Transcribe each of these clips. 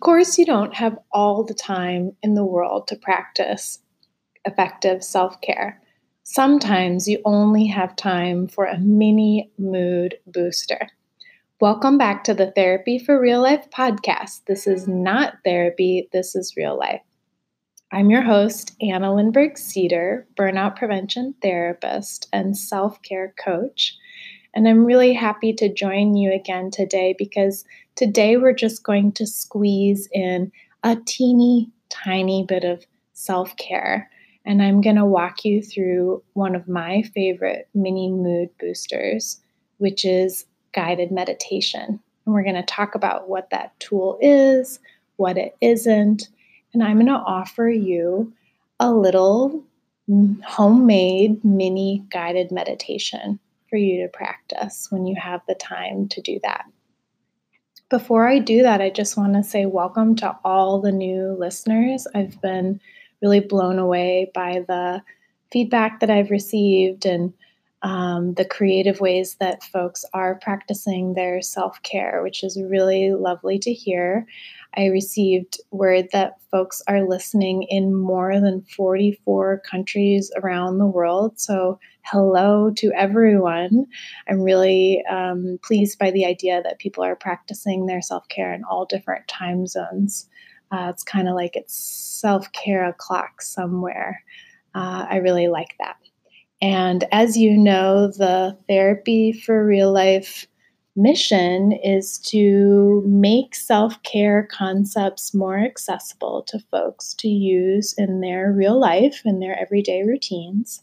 Of course, you don't have all the time in the world to practice effective self care. Sometimes you only have time for a mini mood booster. Welcome back to the Therapy for Real Life podcast. This is not therapy, this is real life. I'm your host, Anna Lindberg Cedar, burnout prevention therapist and self care coach. And I'm really happy to join you again today because today we're just going to squeeze in a teeny tiny bit of self care. And I'm going to walk you through one of my favorite mini mood boosters, which is guided meditation. And we're going to talk about what that tool is, what it isn't, and I'm going to offer you a little homemade mini guided meditation for you to practice when you have the time to do that. Before I do that, I just want to say welcome to all the new listeners. I've been really blown away by the feedback that I've received and um, the creative ways that folks are practicing their self care, which is really lovely to hear. I received word that folks are listening in more than 44 countries around the world. So, hello to everyone. I'm really um, pleased by the idea that people are practicing their self care in all different time zones. Uh, it's kind of like it's self care o'clock somewhere. Uh, I really like that. And as you know, the Therapy for Real Life mission is to make self care concepts more accessible to folks to use in their real life, in their everyday routines.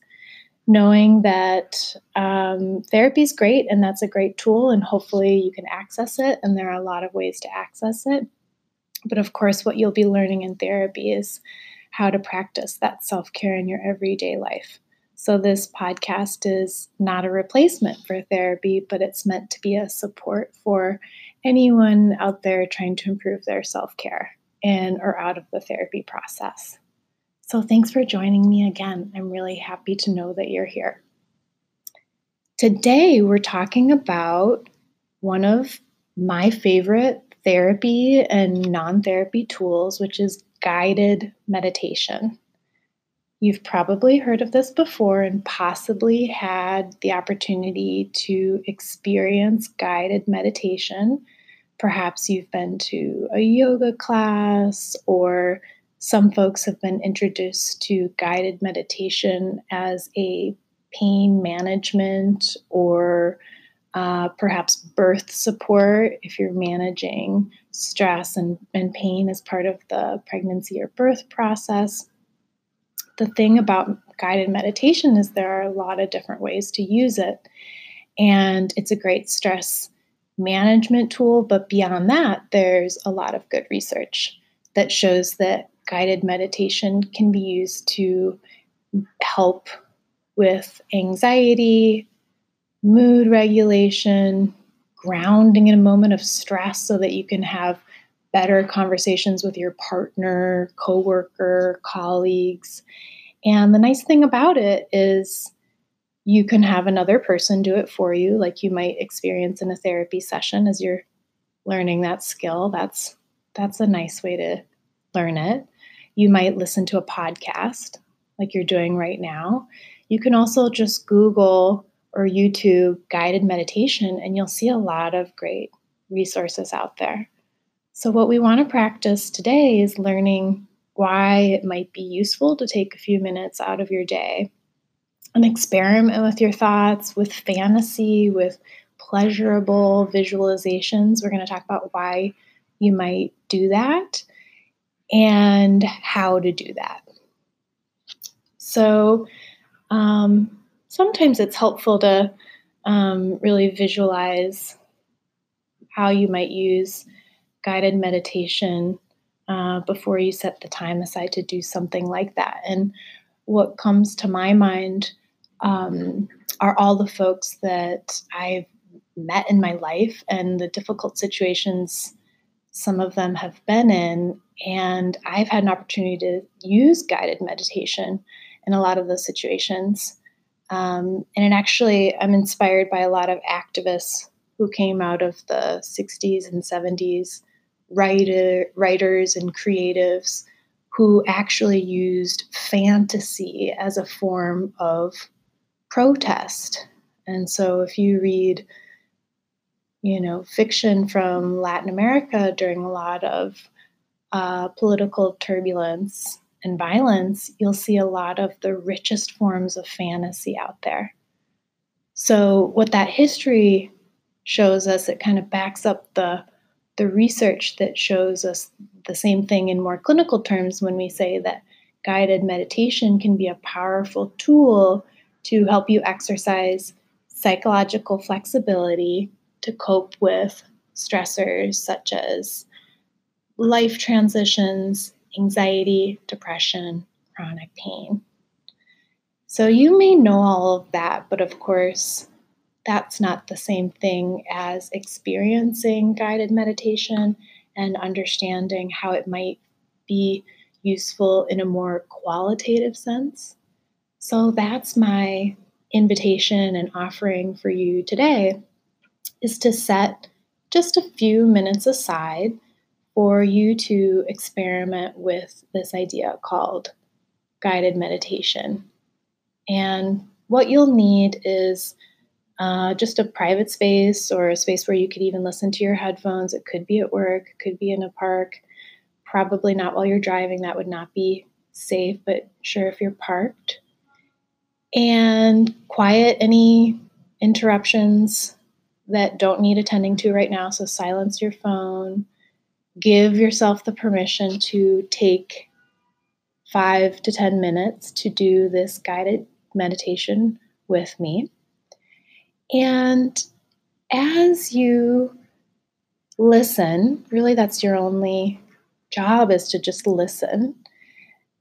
Knowing that um, therapy is great and that's a great tool, and hopefully you can access it, and there are a lot of ways to access it. But of course, what you'll be learning in therapy is how to practice that self care in your everyday life. So, this podcast is not a replacement for therapy, but it's meant to be a support for anyone out there trying to improve their self care in or out of the therapy process. So, thanks for joining me again. I'm really happy to know that you're here. Today, we're talking about one of my favorite therapy and non therapy tools, which is guided meditation. You've probably heard of this before and possibly had the opportunity to experience guided meditation. Perhaps you've been to a yoga class, or some folks have been introduced to guided meditation as a pain management or uh, perhaps birth support if you're managing stress and, and pain as part of the pregnancy or birth process the thing about guided meditation is there are a lot of different ways to use it. And it's a great stress management tool. But beyond that, there's a lot of good research that shows that guided meditation can be used to help with anxiety, mood regulation, grounding in a moment of stress so that you can have better conversations with your partner, coworker, colleagues. And the nice thing about it is you can have another person do it for you, like you might experience in a therapy session as you're learning that skill. That's that's a nice way to learn it. You might listen to a podcast like you're doing right now. You can also just Google or YouTube guided meditation, and you'll see a lot of great resources out there. So, what we want to practice today is learning why it might be useful to take a few minutes out of your day and experiment with your thoughts, with fantasy, with pleasurable visualizations. We're going to talk about why you might do that and how to do that. So, um, sometimes it's helpful to um, really visualize how you might use guided meditation uh, before you set the time aside to do something like that. And what comes to my mind um, are all the folks that I've met in my life and the difficult situations some of them have been in. And I've had an opportunity to use guided meditation in a lot of those situations. Um, and it actually, I'm inspired by a lot of activists who came out of the 60s and 70s writer, writers and creatives who actually used fantasy as a form of protest. And so if you read, you know, fiction from Latin America during a lot of uh, political turbulence and violence, you'll see a lot of the richest forms of fantasy out there. So, what that history shows us, it kind of backs up the, the research that shows us the same thing in more clinical terms when we say that guided meditation can be a powerful tool to help you exercise psychological flexibility to cope with stressors such as life transitions, anxiety, depression, chronic pain. So you may know all of that, but of course, that's not the same thing as experiencing guided meditation and understanding how it might be useful in a more qualitative sense. So that's my invitation and offering for you today is to set just a few minutes aside for you to experiment with this idea called guided meditation. And what you'll need is uh, just a private space or a space where you could even listen to your headphones. It could be at work, could be in a park. Probably not while you're driving, that would not be safe, but sure if you're parked. And quiet any interruptions that don't need attending to right now. So silence your phone give yourself the permission to take five to 10 minutes to do this guided meditation with me. And as you listen, really that's your only job is to just listen.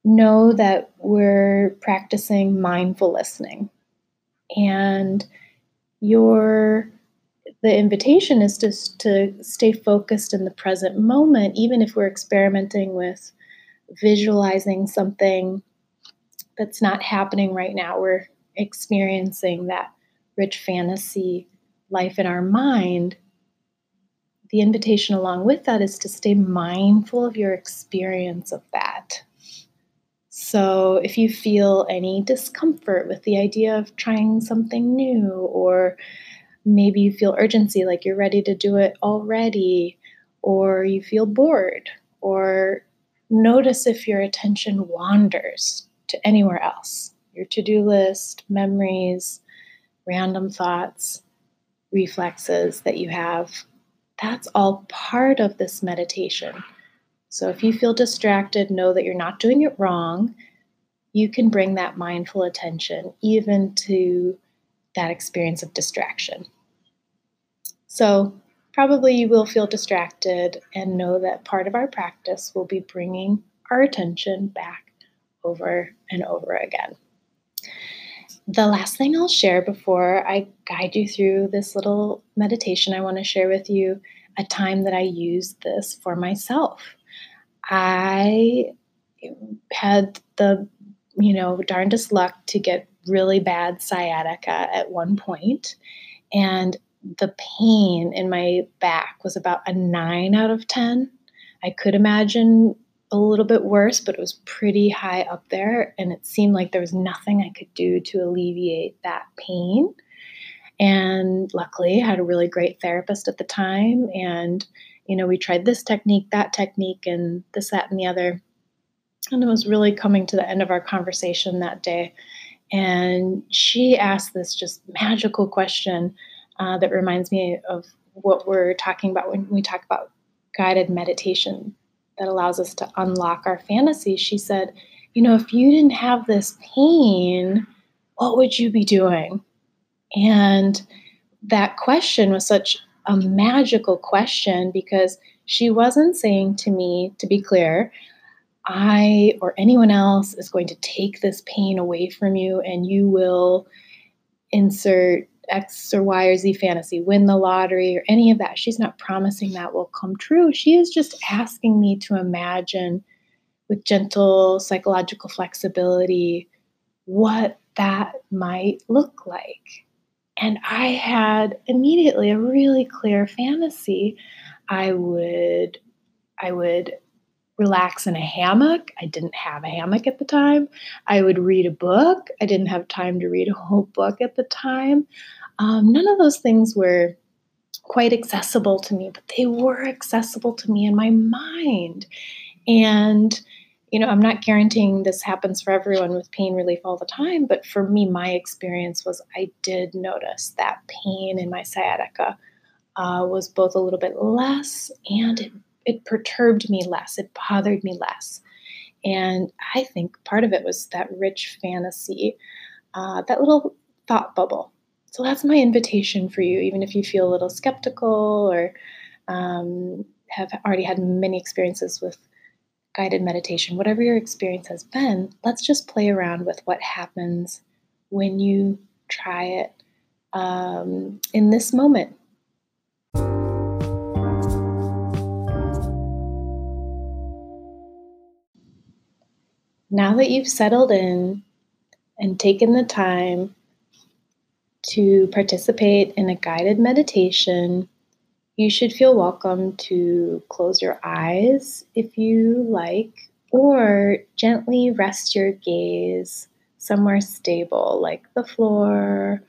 Know that we're practicing mindful listening. And your the invitation is just to stay focused in the present moment, even if we're experimenting with visualizing something that's not happening right now. We're experiencing that rich fantasy life in our mind. The invitation along with that is to stay mindful of your experience of that. So, if you feel any discomfort with the idea of trying something new or maybe you feel urgency, like you're ready to do it already, or you feel bored, or notice if your attention wanders to anywhere else your to do list, memories, random thoughts, reflexes that you have. That's all part of this meditation. So if you feel distracted, know that you're not doing it wrong. You can bring that mindful attention even to that experience of distraction. So, probably you will feel distracted and know that part of our practice will be bringing our attention back over and over again. The last thing I'll share before I guide you through this little meditation, I want to share with you a time that I used this for myself. I had the, you know, darndest luck to get really bad sciatica at one point, and the pain in my back was about a nine out of 10. I could imagine a little bit worse, but it was pretty high up there. And it seemed like there was nothing I could do to alleviate that pain. And luckily, I had a really great therapist at the time. And, you know, we tried this technique, that technique, and this, that, and the other. And it was really coming to the end of our conversation that day. And she asked this just magical question uh, that reminds me of what we're talking about when we talk about guided meditation that allows us to unlock our fantasy. She said, You know, if you didn't have this pain, what would you be doing? And that question was such a magical question because she wasn't saying to me, to be clear, I or anyone else is going to take this pain away from you and you will insert X or Y or Z fantasy, win the lottery, or any of that. She's not promising that will come true. She is just asking me to imagine with gentle psychological flexibility what that might look like. And I had immediately a really clear fantasy. I would I would relax in a hammock. I didn't have a hammock at the time. I would read a book. I didn't have time to read a whole book at the time. Um, none of those things were quite accessible to me, but they were accessible to me in my mind. And, you know, I'm not guaranteeing this happens for everyone with pain relief all the time, but for me, my experience was I did notice that pain in my sciatica uh, was both a little bit less and it, it perturbed me less, it bothered me less. And I think part of it was that rich fantasy, uh, that little thought bubble so that's my invitation for you, even if you feel a little skeptical or um, have already had many experiences with guided meditation, whatever your experience has been, let's just play around with what happens when you try it um, in this moment. Now that you've settled in and taken the time to participate in a guided meditation, you should feel welcome to close your eyes if you like, or gently rest your gaze somewhere stable, like the floor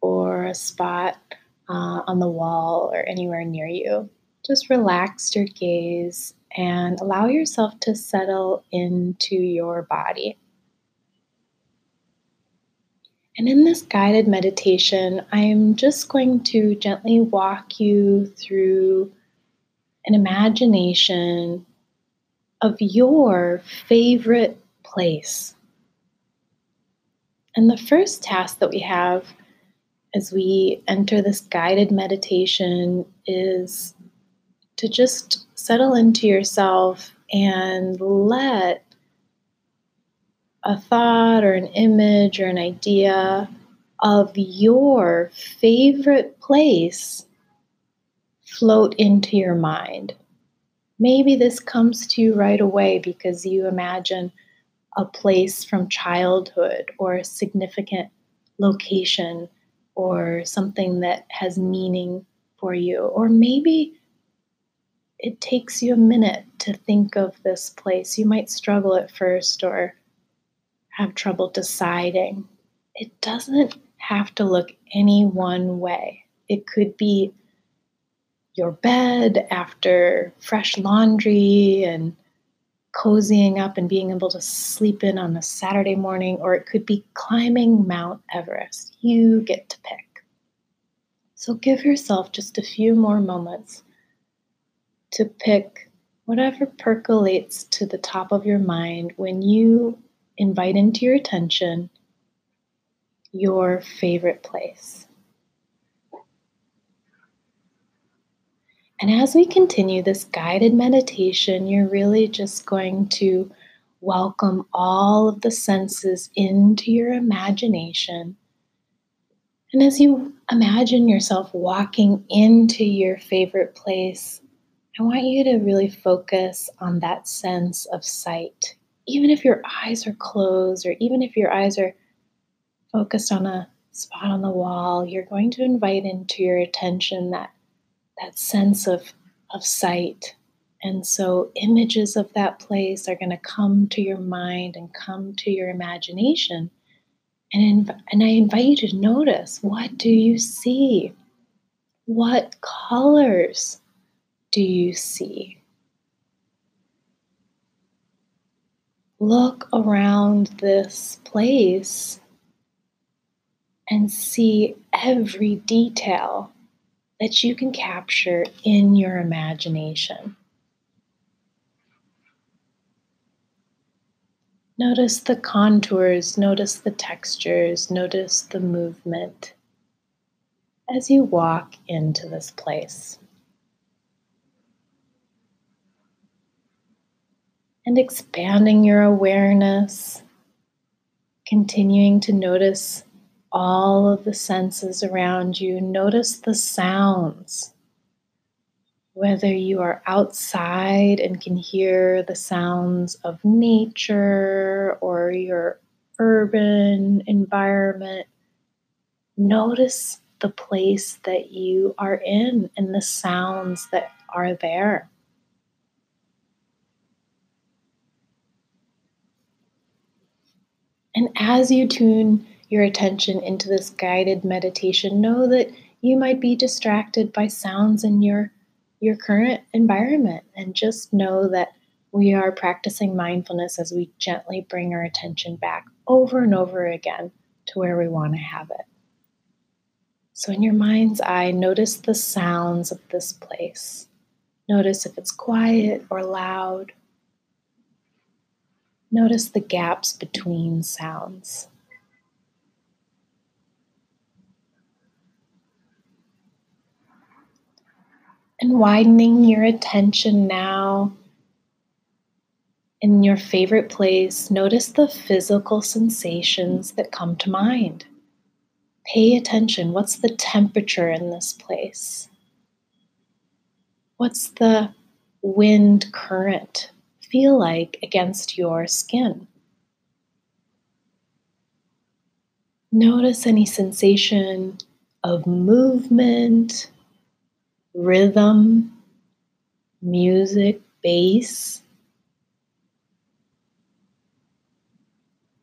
or a spot uh, on the wall or anywhere near you. Just relax your gaze and allow yourself to settle into your body. And in this guided meditation, I'm just going to gently walk you through an imagination of your favorite place. And the first task that we have as we enter this guided meditation is to just settle into yourself and let a thought or an image or an idea of your favorite place float into your mind. Maybe this comes to you right away because you imagine a place from childhood or a significant location or something that has meaning for you. Or maybe it takes you a minute to think of this place. You might struggle at first or have trouble deciding, it doesn't have to look any one way. It could be your bed after fresh laundry and cozying up and being able to sleep in on a Saturday morning, or it could be climbing Mount Everest. You get to pick. So give yourself just a few more moments to pick whatever percolates to the top of your mind when you invite into your attention your favorite place. And as we continue this guided meditation, you're really just going to welcome all of the senses into your imagination. And as you imagine yourself walking into your favorite place, I want you to really focus on that sense of sight even if your eyes are closed or even if your eyes are focused on a spot on the wall, you're going to invite into your attention that that sense of of sight. And so images of that place are going to come to your mind and come to your imagination. And, inv- and I invite you to notice what do you see? What colors do you see? look around this place and see every detail that you can capture in your imagination. Notice the contours, notice the textures, notice the movement as you walk into this place. And expanding your awareness, continuing to notice all of the senses around you. Notice the sounds. Whether you are outside and can hear the sounds of nature or your urban environment, notice the place that you are in and the sounds that are there. And as you tune your attention into this guided meditation, know that you might be distracted by sounds in your your current environment and just know that we are practicing mindfulness as we gently bring our attention back over and over again to where we want to have it. So, in your mind's eye, notice the sounds of this place. Notice if it's quiet or loud. Notice the gaps between sounds. And widening your attention now in your favorite place, notice the physical sensations that come to mind. Pay attention. What's the temperature in this place? What's the wind current feel like against your skin? Notice any sensation of movement, rhythm, music, bass.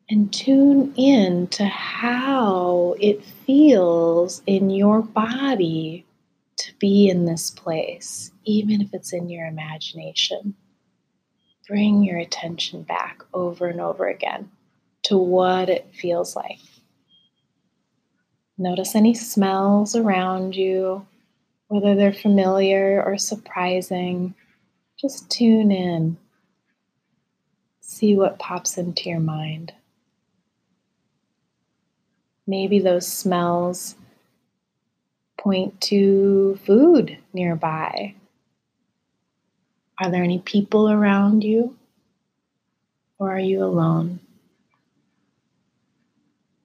And tune in to how it feels in your body to be in this place, even if it's in your imagination. Bring your attention back over and over again to what it feels like. Notice any smells around you, whether they're familiar or surprising. Just tune in. See what pops into your mind. Maybe those smells point to food nearby. Are there any people around you? Or are you alone?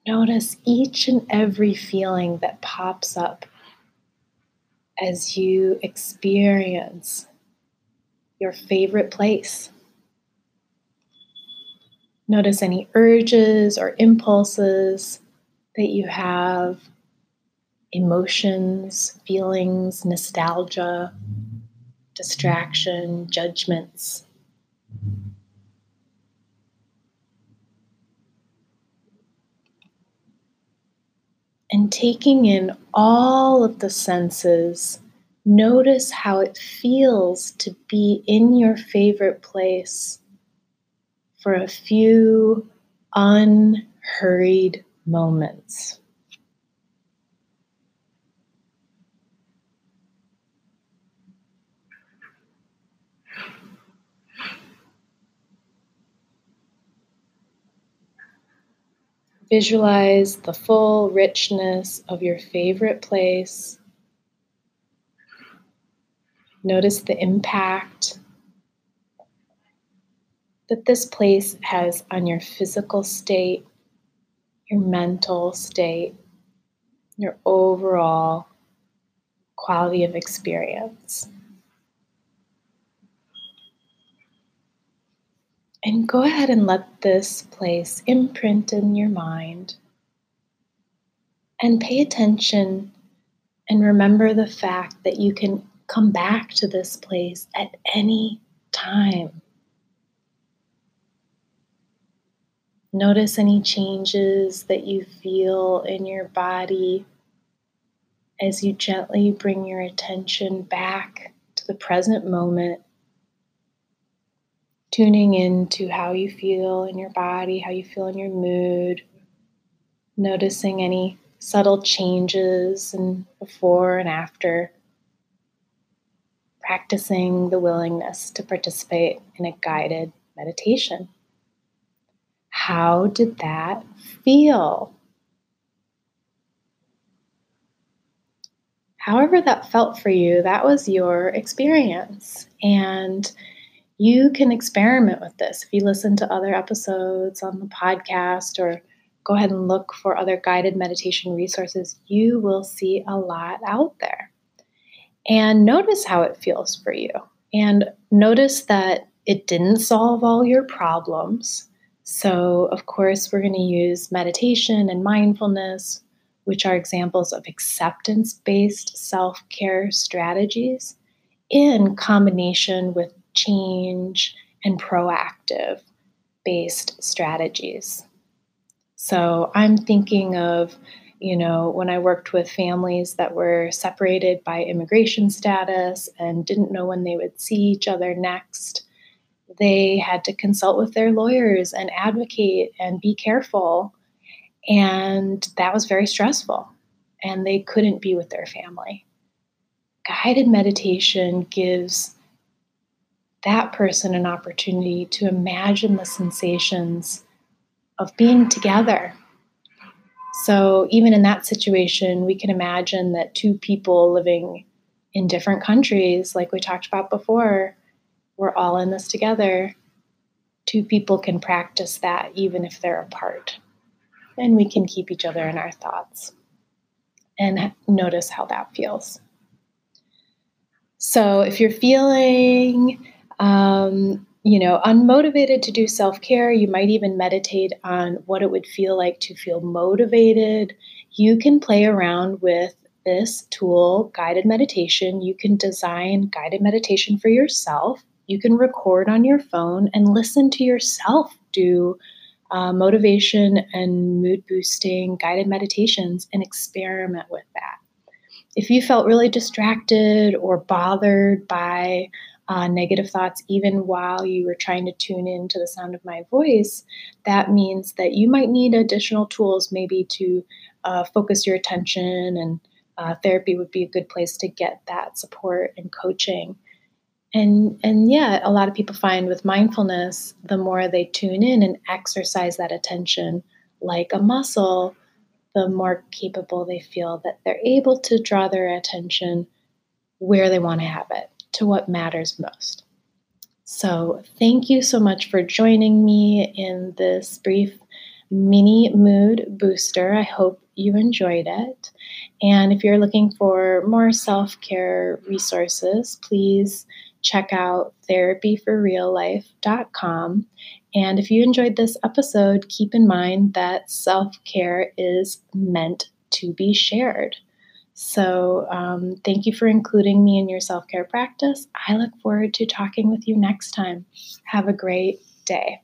Notice each and every feeling that pops up as you experience your favorite place. Notice any urges or impulses that you have, emotions, feelings, nostalgia, distraction, judgments. And taking in all of the senses, notice how it feels to be in your favorite place for a few unhurried moments. Visualize the full richness of your favorite place. Notice the impact that this place has on your physical state, your mental state, your overall quality of experience. And go ahead and let this place imprint in your mind. And pay attention and remember the fact that you can come back to this place at any time. Notice any changes that you feel in your body as you gently bring your attention back to the present moment tuning into how you feel in your body, how you feel in your mood, noticing any subtle changes and before and after, practicing the willingness to participate in a guided meditation. How did that feel? However, that felt for you, that was your experience. And you can experiment with this. If you listen to other episodes on the podcast or go ahead and look for other guided meditation resources, you will see a lot out there. And notice how it feels for you. And notice that it didn't solve all your problems. So, of course, we're going to use meditation and mindfulness, which are examples of acceptance based self care strategies, in combination with change and proactive based strategies. So I'm thinking of, you know, when I worked with families that were separated by immigration status and didn't know when they would see each other next, they had to consult with their lawyers and advocate and be careful. And that was very stressful. And they couldn't be with their family. Guided meditation gives that person an opportunity to imagine the sensations of being together. So, even in that situation, we can imagine that two people living in different countries, like we talked about before, we're all in this together. Two people can practice that even if they're apart. And we can keep each other in our thoughts and notice how that feels. So, if you're feeling um, you know, unmotivated to do self care, you might even meditate on what it would feel like to feel motivated. You can play around with this tool, guided meditation. You can design guided meditation for yourself. You can record on your phone and listen to yourself do uh, motivation and mood boosting guided meditations and experiment with that. If you felt really distracted or bothered by uh, negative thoughts, even while you were trying to tune in to the sound of my voice, that means that you might need additional tools maybe to uh, focus your attention, and uh, therapy would be a good place to get that support and coaching. And, and yeah, a lot of people find with mindfulness, the more they tune in and exercise that attention like a muscle, the more capable they feel that they're able to draw their attention where they want to have it to what matters most. So, thank you so much for joining me in this brief mini mood booster. I hope you enjoyed it. And if you're looking for more self care resources, please check out therapyforreallife.com. And if you enjoyed this episode, keep in mind that self care is meant to be shared. So, um, thank you for including me in your self care practice. I look forward to talking with you next time. Have a great day.